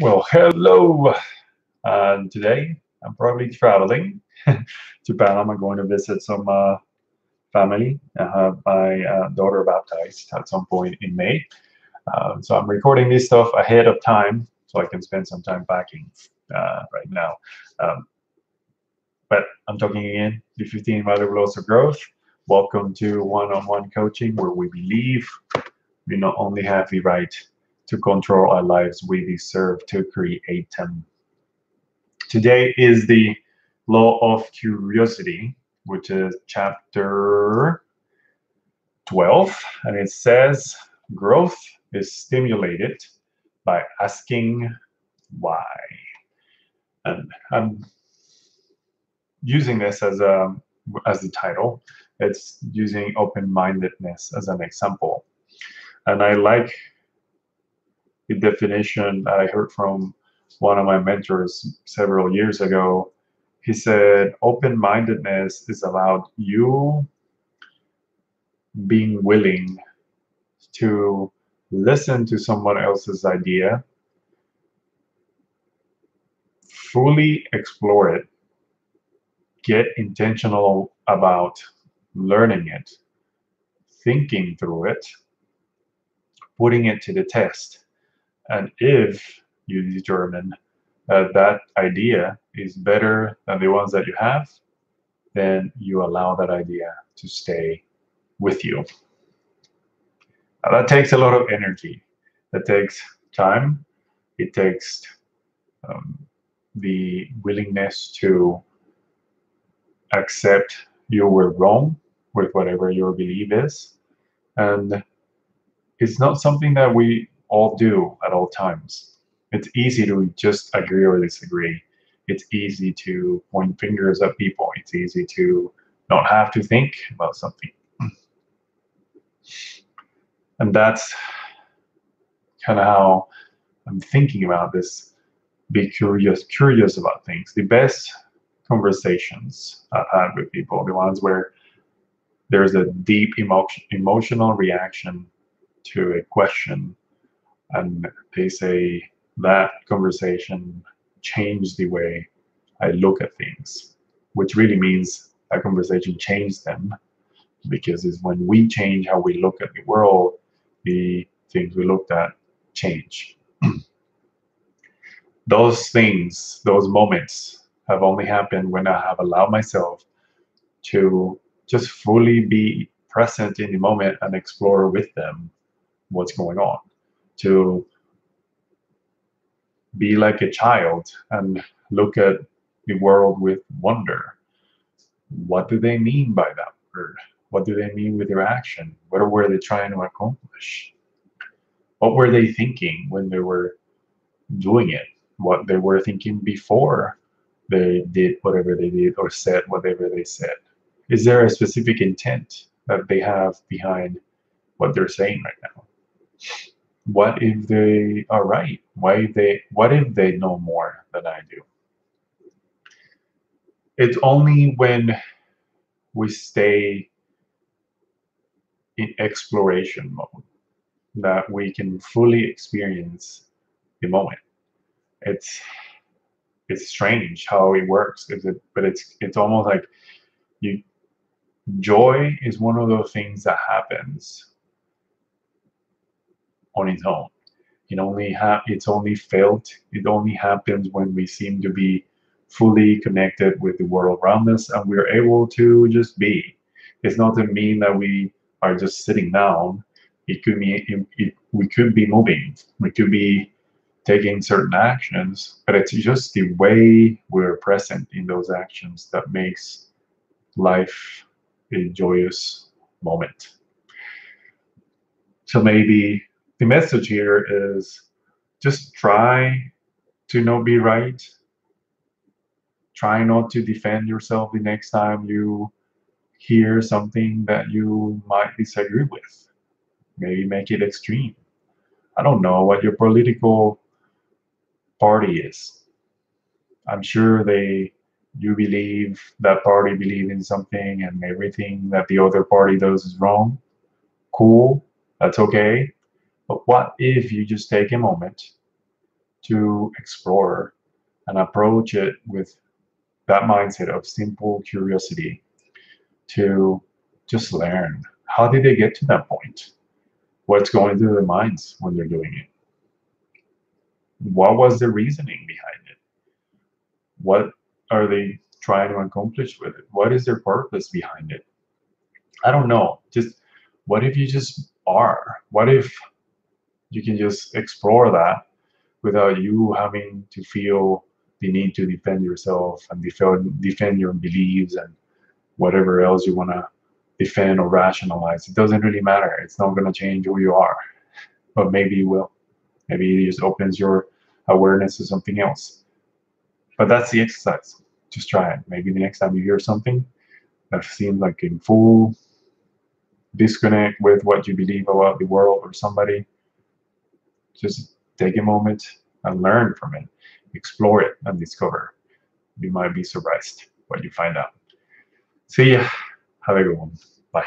Well, hello. And today I'm probably traveling to Panama, going to visit some uh, family. I have my uh, daughter baptized at some point in May. Uh, so I'm recording this stuff ahead of time so I can spend some time packing uh, right now. Um, but I'm talking again the 15 valuable laws of growth. Welcome to one-on-one coaching where we believe we not only have the right to control our lives, we deserve to create them. Today is the law of curiosity, which is chapter 12, and it says growth is stimulated by asking why. And I'm using this as a as the title. It's using open-mindedness as an example. And I like definition that I heard from one of my mentors several years ago. He said, open mindedness is about you being willing to listen to someone else's idea, fully explore it, get intentional about learning it, thinking through it, putting it to the test and if you determine that that idea is better than the ones that you have, then you allow that idea to stay with you. Now, that takes a lot of energy. That takes time. It takes um, the willingness to accept you were wrong with whatever your belief is. And it's not something that we all do at all times. It's easy to just agree or disagree. It's easy to point fingers at people. It's easy to not have to think about something. And that's kind of how I'm thinking about this. Be curious, curious about things. The best conversations I've had with people, the ones where there's a deep emotion, emotional reaction to a question and they say that conversation changed the way I look at things, which really means that conversation changed them because it's when we change how we look at the world, the things we looked at change. those things, those moments have only happened when I have allowed myself to just fully be present in the moment and explore with them what's going on to be like a child and look at the world with wonder. What do they mean by that word? What do they mean with their action? What were they trying to accomplish? What were they thinking when they were doing it? What they were thinking before they did whatever they did or said whatever they said? Is there a specific intent that they have behind what they're saying right now? What if they are right? Why they what if they know more than I do? It's only when we stay in exploration mode that we can fully experience the moment. It's it's strange how it works, is it? But it's it's almost like you joy is one of those things that happens on its own. It only ha- it's only felt. It only happens when we seem to be fully connected with the world around us, and we're able to just be. It's not to mean that we are just sitting down. It could mean it, it, we could be moving. We could be taking certain actions, but it's just the way we're present in those actions that makes life a joyous moment. So maybe the message here is just try to not be right. Try not to defend yourself the next time you hear something that you might disagree with. Maybe make it extreme. I don't know what your political party is. I'm sure they you believe that party believe in something and everything that the other party does is wrong. Cool. That's okay. But what if you just take a moment to explore and approach it with that mindset of simple curiosity to just learn. How did they get to that point? What's going through their minds when they're doing it? What was the reasoning behind it? What are they trying to accomplish with it? What is their purpose behind it? I don't know. Just what if you just are? What if you can just explore that without you having to feel the need to defend yourself and defend defend your beliefs and whatever else you want to defend or rationalize. It doesn't really matter. It's not going to change who you are, but maybe it will. Maybe it just opens your awareness to something else. But that's the exercise. Just try it. Maybe the next time you hear something that seems like in full disconnect with what you believe about the world or somebody, just take a moment and learn from it, explore it, and discover. You might be surprised what you find out. See ya. Have a good one. Bye.